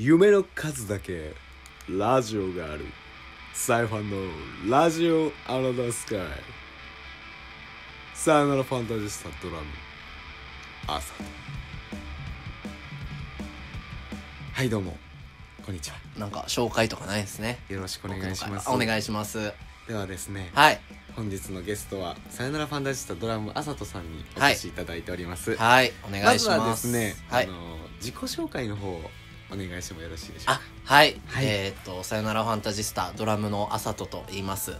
夢の数だけラジオがある。サイファンのラジオアナダースカイ。さよならファンタジスタドラム朝はいどうも。こんにちは。なんか紹介とかないですね。よろしくお願いします。お願いします。ではですねはい。本日のゲストはさよならファンタジスタドラムあさとさんにお越しいただいております、はいお願いしますまずはですね、はいあの自己紹介の方をお願いしてもよろしいでしょうか？あはい、はい。えっ、と「さよならファンタジスタ」ドラムのあさとと言います。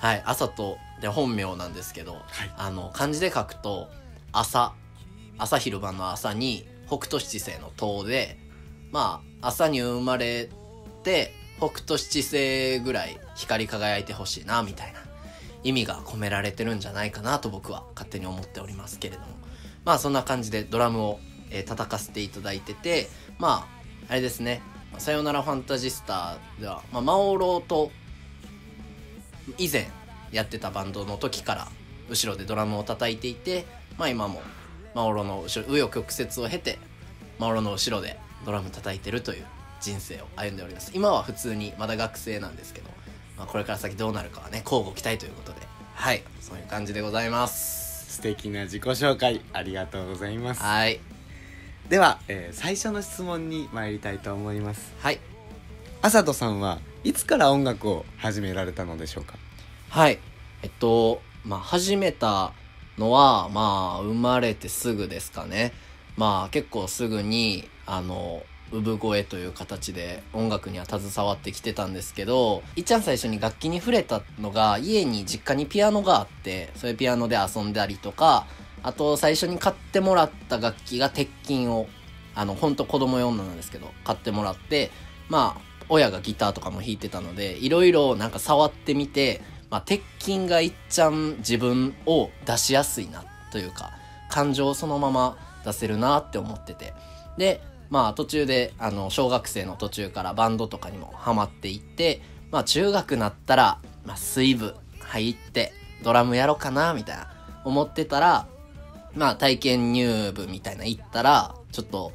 はいあさとで本名なんですけど、はい。あの漢字で書くと「朝」朝昼晩の朝に北斗七星の塔でまあ朝に生まれて北斗七星ぐらい光り輝いてほしいなみたいな意味が込められてるんじゃないかなと僕は勝手に思っておりますけれども。まあそんな感じでドラムを、えー叩かせていただいててまああれですね「さよならファンタジスタ」では、まあ、マオロと以前やってたバンドの時から後ろでドラムを叩いていてまあ今もマオロの後ろ紆余曲折を経てマオロの後ろでドラム叩いてるという人生を歩んでおります。今は普通にまだ学生なんですけど、まあ、これから先どうなるかはね交互期待ということではいそういう感じでございます。素敵な自己紹介ありがとうございます。はいでは、えー最初の質問に参りたいと思います。はい。あさとさんはいつから音楽を始められたのでしょうか？はい。えっとまあ始めたのはまあ生まれてすぐですかね。まあ結構すぐにあの産声という形で音楽には携わってきてたんですけどいっちゃん最初に楽器に触れたのが家に実家にピアノがあってそれピアノで遊んだりとかあと最初に買ってもらった楽器が鉄琴をあのほんと子供用なんですけど買ってもらってまあ親がギターとかも弾いてたのでいろいろなんか触ってみて、まあ、鉄琴がいっちゃん自分を出しやすいなというか感情をそのまま出せるなって思ってて。でまあ途中であの小学生の途中からバンドとかにもハマっていってまあ中学なったら、まあ、水部入ってドラムやろうかなみたいな思ってたらまあ体験入部みたいな行ったらちょっと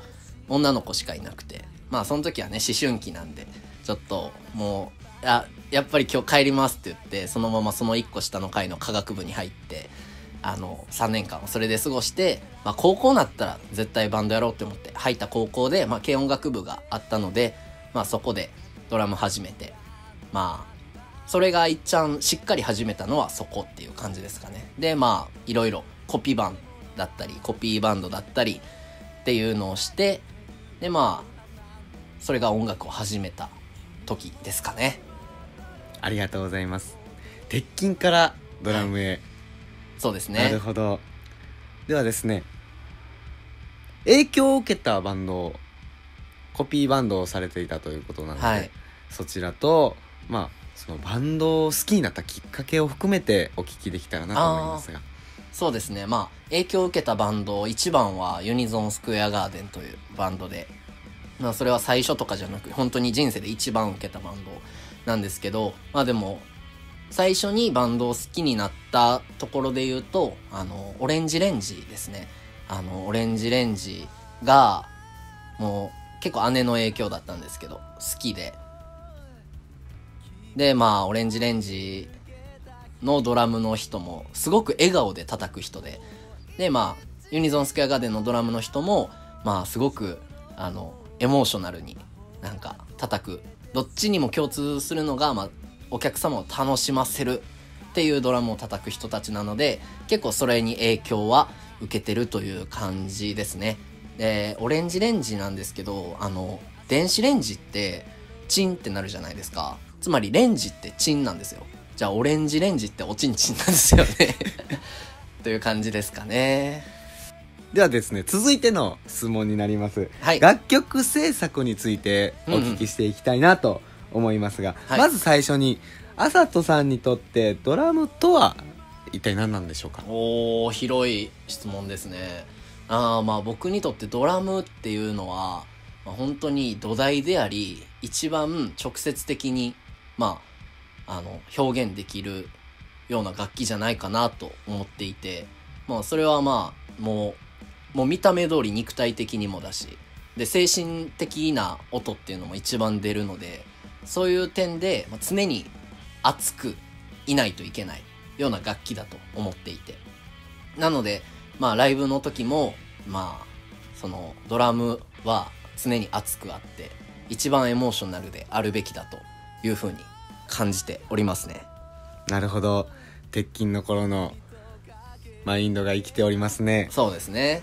女の子しかいなくて。まあその時はね思春期なんでちょっともうあやっぱり今日帰りますって言ってそのままその1個下の階の科学部に入ってあの3年間をそれで過ごして、まあ、高校になったら絶対バンドやろうって思って入った高校で、まあ、軽音楽部があったので、まあ、そこでドラム始めてまあそれがいっちゃんしっかり始めたのはそこっていう感じですかね。でまあいろいろコピーバンだったりコピーバンドだったりっていうのをしてでまあそれが音楽を始めた時ですかね。ありがとうございます。鉄筋からドラムへ、そうですなるねほど。ではですね影響を受けたバンドコピーバンドをされていたということなので、はい。そちらとまあそのバンドを好きになったきっかけを含めてお聞きできたらなと思いますがそうですね。まあ影響を受けたバンド一番はユニゾンスクエアガーデンというバンドで。まあそれは最初とかじゃなく本当に人生で一番受けたバンドなんですけどまあでも最初にバンドを好きになったところで言うとあのオレンジレンジですね。あのオレンジレンジがもう結構姉の影響だったんですけど好きで。でまあオレンジレンジのドラムの人もすごく笑顔で叩く人で。でまあユニゾンスクエアガーデンのドラムの人もまあすごくあのエモーショナルになんか叩く。どっちにも共通するのが、まあ、お客様を楽しませるっていうドラムを叩く人たちなので結構それに影響は受けてるという感じですね。でオレンジレンジなんですけどあの電子レンジってチンってなるじゃないですか。つまりレンジってチンなんですよ。じゃあオレンジレンジっておちんちんなんですよね。という感じですかね。ではですね続いての質問になります、はい。楽曲制作についてお聞きしていきたいなと思いますが、はい。まず最初にあさとさんにとってドラムとは一体何なんでしょうか？おー広い質問ですね。あーまあ僕にとってドラムっていうのは、まあ、本当に土台であり一番直接的にまああの表現できるような楽器じゃないかなと思っていてまあそれはまあもうもう見た目通り肉体的にもだしで精神的な音っていうのも一番出るのでそういう点で、常に熱くいないといけないような楽器だと思っていて。なのでまあライブの時もまあそのドラムは常に熱くあって一番エモーショナルであるべきだというふうに感じておりますね。なるほど。鉄筋の頃のマインドが生きておりますね。そうですね。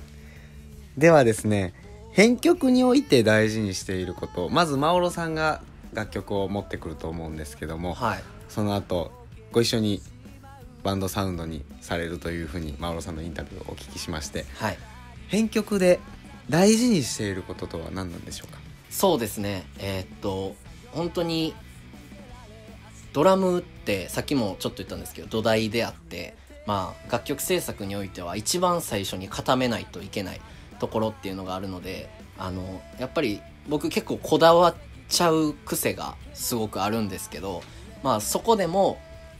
ではですね編曲において大事にしていることまずマオロさんが楽曲を持ってくると思うんですけども、はい。その後ご一緒にバンドサウンドにされるというふうにマオロさんのインタビューをお聞きしましてはい。編曲で大事にしていることとは何なんでしょうか？そうですね。えーっと本当にドラムってさっきもちょっと言ったんですけど土台であってまあ楽曲制作においては一番最初に固めないといけないところっていうのがあるのであのやっぱり僕結構こだわっちゃう癖がすごくあるんですけどまあそこでも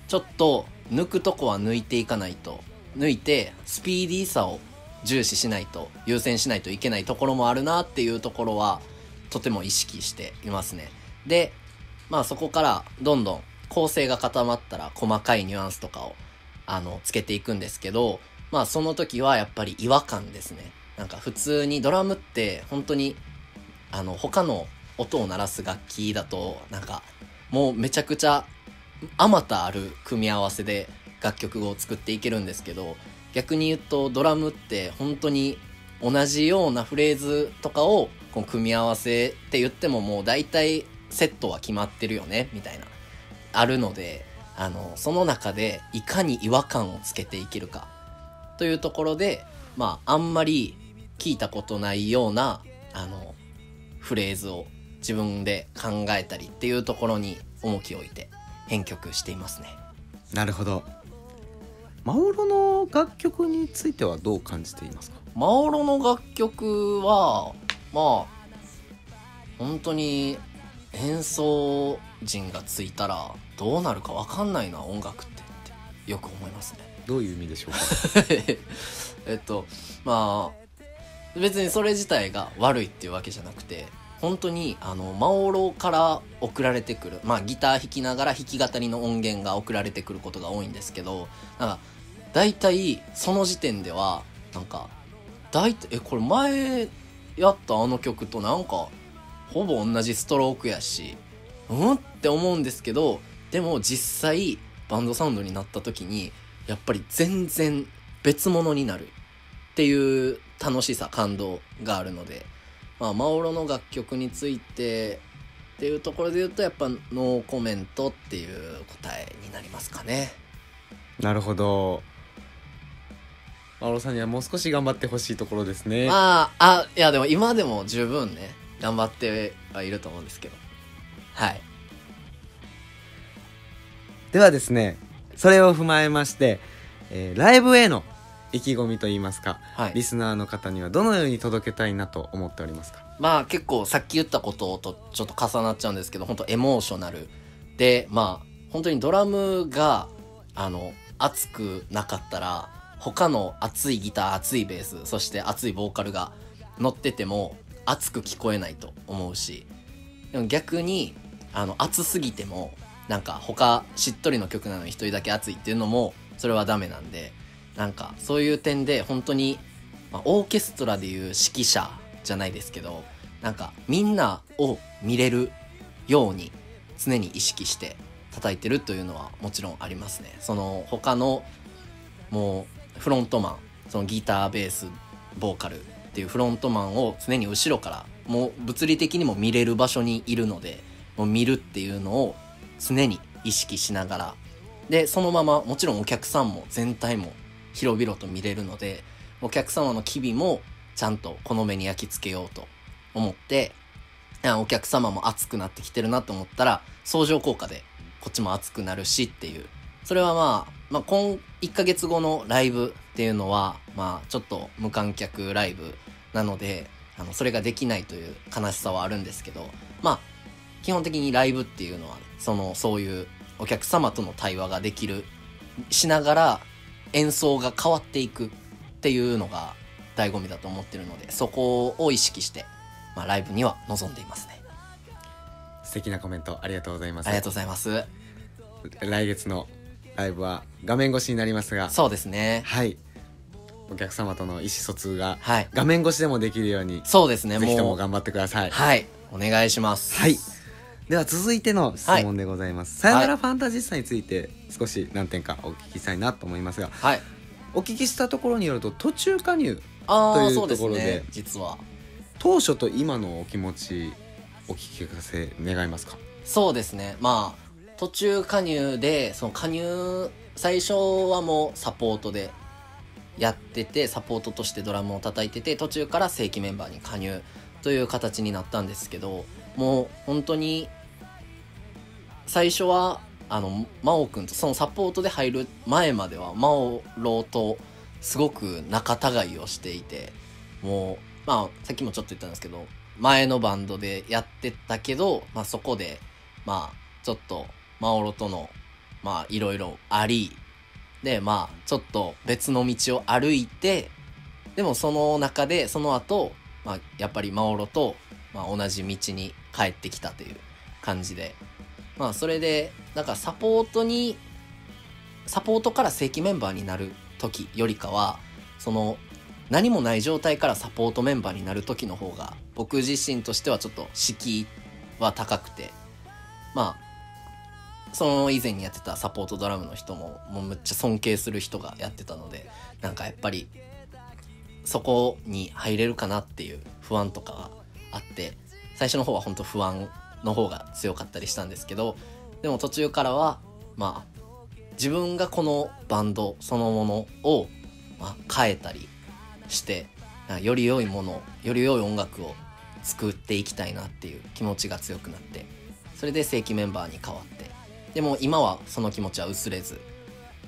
ちょっと抜くとこは抜いていかないと。抜いてスピーディーさを重視しないと優先しないといけないところもあるなっていうところはとても意識していますね。でまあそこからどんどん構成が固まったら細かいニュアンスとかをあのつけていくんですけどまあその時はやっぱり違和感ですね。なんか普通にドラムって本当にあの他の音を鳴らす楽器だとなんかもうめちゃくちゃあまたある組み合わせで楽曲を作っていけるんですけど逆に言うとドラムって本当に同じようなフレーズとかをこう組み合わせって言ってももう大体セットは決まってるよねみたいな。あるのであのその中でいかに違和感をつけていけるか。というところでまああんまり聞いたことないようなあのフレーズを自分で考えたりっていうところに重きを置いて編曲していますね。なるほど。マオロの楽曲についてはどう感じていますか？マオロの楽曲はまあ本当に演奏陣がついたらどうなるか分かんないな音楽ってってよく思いますね。どういう意味でしょうか？えっとまあ別にそれ自体が悪いっていうわけじゃなくて本当にあのマオロから送られてくるまあギター弾きながら弾き語りの音源が送られてくることが多いんですけどなんか大体その時点ではなんか大体えこれ前やったあの曲となんかほぼ同じストロークやしうんって思うんですけどでも実際バンドサウンドになった時にやっぱり全然別物になるっていう楽しさ感動があるので、まあ、マオロの楽曲についてっていうところで言うとやっぱノーコメントっていう答えになりますかね。なるほど。マオロさんにはもう少し頑張ってほしいところですね。まああいやでも今でも十分ね頑張ってはいると思うんですけど。はいではですねそれを踏まえまして、えーライブへの意気込みといいますか、はい。リスナーの方にはどのように届けたいなと思っておりますか？まあ結構さっき言ったこととちょっと重なっちゃうんですけど本当エモーショナルでまあ本当にドラムがあの熱くなかったら他の熱いギター熱いベースそして熱いボーカルが乗ってても熱く聞こえないと思うしでも逆にあの熱すぎてもなんか他しっとりの曲なのに一人だけ熱いっていうのもそれはダメなんでなんかそういう点で本当にまあ、オーケストラでいう指揮者じゃないですけどなんかみんなを見れるように常に意識して叩いてるというのはもちろんありますね。その他のもうフロントマンそのギターベースボーカルっていうフロントマンを常に後ろからもう物理的にも見れる場所にいるのでもう見るっていうのを常に意識しながら。でそのままもちろんお客さんも全体も広々と見れるのでお客様の機微もちゃんとこの目に焼き付けようと思ってお客様も熱くなってきてるなと思ったら相乗効果でこっちも熱くなるしっていう。それはまあ、まあ、今1ヶ月後のライブっていうのはまあちょっと無観客ライブなのであのそれができないという悲しさはあるんですけどまあ基本的にライブっていうのはそのそういうお客様との対話ができるしながら演奏が変わっていくっていうのが醍醐味だと思ってるのでそこを意識してまあ、ライブには臨んでいますね。素敵なコメントありがとうございます。ありがとうございます。来月のライブは画面越しになりますが。そうですね。はい。お客様との意思疎通がはい。画面越しでもできるように、そうですね。ぜひとも頑張ってください。はい。お願いします。はいでは続いての質問でございます、さよならファンタジスタについて少し何点かお聞きしたいなと思いますがはい。お聞きしたところによると途中加入あというあそうですところでね実は。当初と今のお気持ちお聞かせ願いますか？そうですね。まあ途中加入でその加入最初はもうサポートでやっててサポートとしてドラムを叩いてて途中から正規メンバーに加入という形になったんですけどもう本当に最初はあの真央くんとそのサポートで入る前までは真央郎とすごく仲違いをしていてもうまあさっきもちょっと言ったんですけど前のバンドでやってたけど、まあ、そこでまあちょっと真央郎とのまあいろいろありでまあちょっと別の道を歩いてでもその中でその後、まあやっぱり真央郎と、まあ、同じ道に帰ってきたという感じで。まあそれでなんかサポートにサポートから正規メンバーになる時よりかはその何もない状態からサポートメンバーになる時の方が僕自身としてはちょっと敷居は高くて。まあその以前にやってたサポートドラムの人ももうめっちゃ尊敬する人がやってたのでなんかやっぱりそこに入れるかなっていう不安とかがあって最初の方は本当不安の方が強かったりしたんですけどでも途中からはまあ自分がこのバンドそのものを、まあ、変えたりしてより良いものより良い音楽を作っていきたいなっていう気持ちが強くなってそれで正規メンバーに変わってでも今はその気持ちは薄れず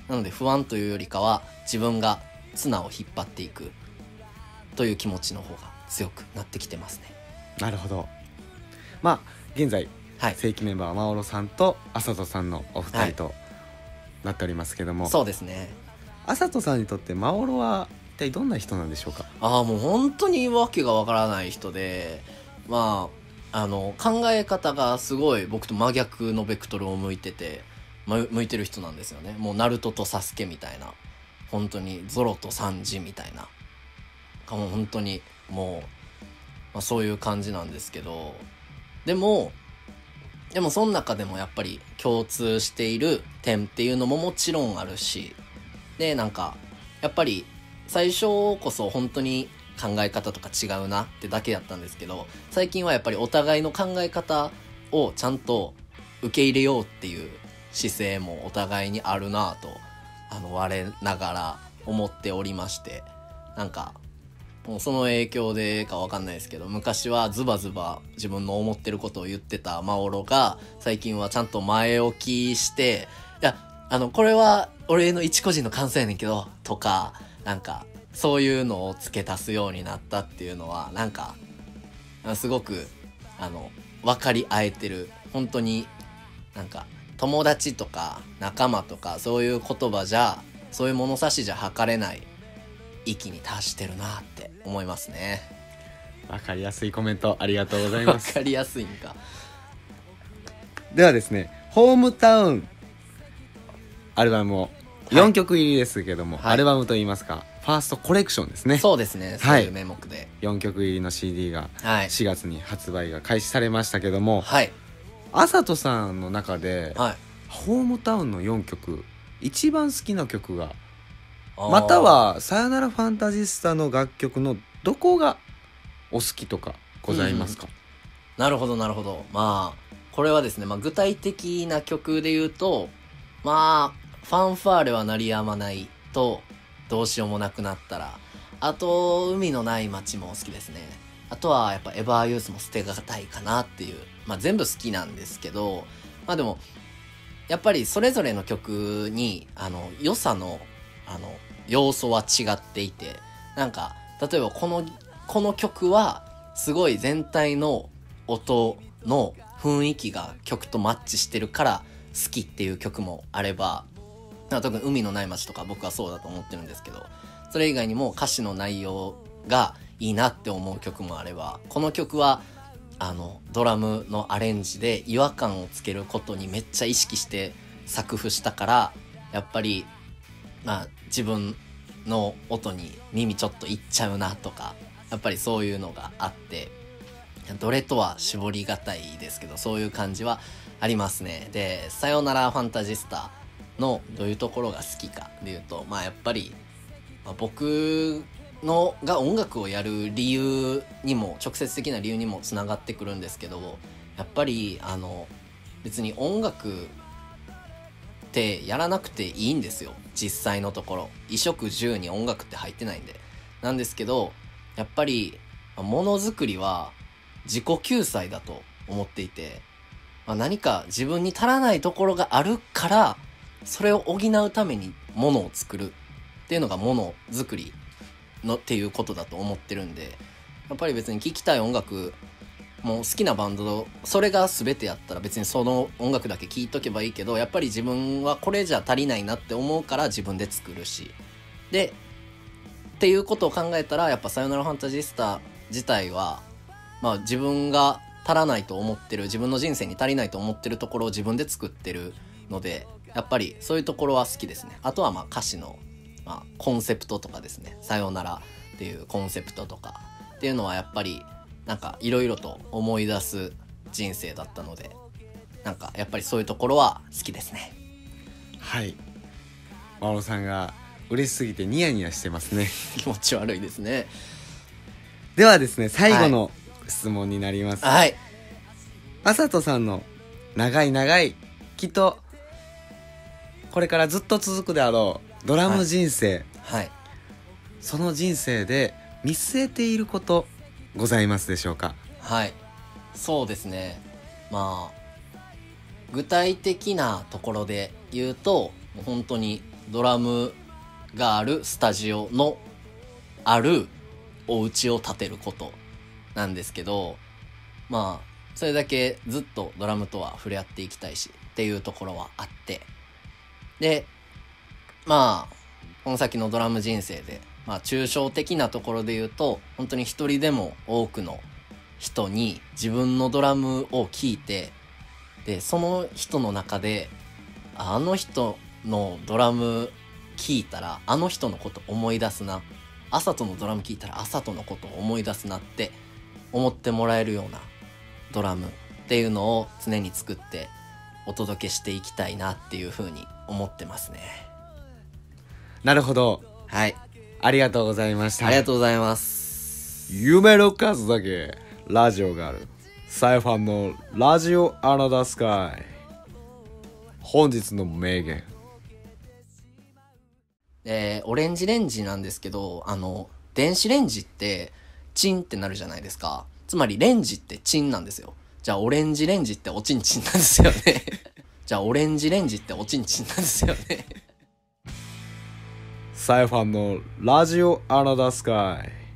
なので不安というよりかは自分が綱を引っ張っていく。という気持ちの方が強くなってきてますね。なるほど。まあ現在はい。正規メンバーは真央さんと浅戸さんのお二人となっておりますけども、そうですね。浅戸さんにとって真央は一体どんな人なんでしょうか？ああもう本当にわけがわからない人でまああの考え方がすごい僕と真逆のベクトルを向いててむ向いてる人なんですよね。もうナルトとサスケみたいな本当にゾロとサンジみたいなかも本当にもう、まあ、そういう感じなんですけどでもでもその中でもやっぱり共通している点っていうのももちろんあるしでなんかやっぱり最初こそ本当に考え方とか違うなってだけやったんですけど最近はやっぱりお互いの考え方をちゃんと受け入れようっていう姿勢もお互いにあるなぁとあの我ながら思っておりましてなんかもうその影響でかわかんないですけど昔はズバズバ自分の思ってることを言ってたマオロが最近はちゃんと前置きしていやあのこれは俺の一個人の感想やねんけどとかなんかそういうのを付け足すようになったっていうのはなんかすごくあの分かり合えてる。本当になんか友達とか仲間とかそういう言葉じゃそういう物差しじゃ測れない。域に達してるなって思いますね。わかりやすいコメントありがとうございま分すかりやすいんか。ではですねホームタウン。アルバムをはい。4曲入りですけども、はい。アルバムといいますかファーストコレクションですね。そうですね。そういう名目で。4曲入りの CD がはい。4月に発売が開始されましたけどもはい。あさとさんの中ではい。ホームタウンの4曲一番好きな曲がまたは「さよならファンタジスタ」の楽曲のどこがお好きとかございますか、なるほどなるほど。まあこれはですね、まあ、具体的な曲で言うとまあファンファーレは鳴りやまないとどうしようもなくなったらあと海のない街も好きですね。あとはやっぱエバーユースも捨てがたいかなっていうまあ全部好きなんですけどまあでもやっぱりそれぞれの曲にあの良さのあの要素は違っていてなんか例えばこのこの曲はすごい全体の音の雰囲気が曲とマッチしてるから好きっていう曲もあれば特に海のない街とか僕はそうだと思ってるんですけどそれ以外にも歌詞の内容がいいなって思う曲もあればこの曲はあのドラムのアレンジで違和感をつけることにめっちゃ意識して作譜したからやっぱりまあ自分の音に耳ちょっといっちゃうなとかやっぱりそういうのがあってどれとは絞りがたいですけどそういう感じはありますね。で「さよならファンタジスタ」のどういうところが好きかでいうとまあやっぱり、まあ、僕のが音楽をやる理由にも直接的な理由にもつながってくるんですけどやっぱりあの別に音楽ってやらなくていいんですよ。実際のところ。衣食住に音楽って入ってないんで。なんですけどやっぱりものづくりは自己救済だと思っていて、まあ、何か自分に足らないところがあるからそれを補うためにものを作る。っていうのがものづくりのっていうことだと思ってるんでやっぱり別に聴きたい音楽もう好きなバンドそれが全てやったら別にその音楽だけ聴いとけばいいけどやっぱり自分はこれじゃ足りないなって思うから自分で作るし。でっていうことを考えたらやっぱ「さよならファンタジスタ」自体はまあ自分が足らないと思ってる自分の人生に足りないと思ってるところを自分で作ってるのでやっぱりそういうところは好きですね。あとはまあ歌詞の、まあ、コンセプトとかですね「さよなら」っていうコンセプトとかっていうのはやっぱりなんかいろいろと思い出す人生だったのでなんかやっぱりそういうところは好きですね。はい。マオさんが嬉しすぎてニヤニヤしてますね。気持ち悪いですね。ではですね最後の質問になります、はい。あさとさんの長い長いきっとこれからずっと続くであろうドラム人生、はい。その人生で見据えていることございますでしょうか？はい。そうですね。まあ具体的なところで言うと本当にドラムがあるスタジオのあるお家を建てることなんですけどまあそれだけずっとドラムとは触れ合っていきたいしっていうところはあって。でまあこの先のドラム人生でまあ抽象的なところで言うと本当に一人でも多くの人に自分のドラムを聴いてでその人の中であの人のドラム聴いたらあの人のこと思い出すな。あさとのドラム聴いたらあさとのことを思い出すなって思ってもらえるようなドラムっていうのを常に作ってお届けしていきたいなっていうふうに思ってますね。なるほど。はいありがとうございました。ありがとうございます。夢の数だけラジオがある。サイファンのラジオアナダスカイ。本日の名言。えーオレンジレンジなんですけどあの電子レンジってチンってなるじゃないですか。つまりレンジってチンなんですよ。じゃあオレンジレンジっておちんちんなんですよね。じゃあオレンジレンジっておちんちんなんですよねサイファンのラジオアナダスカイ。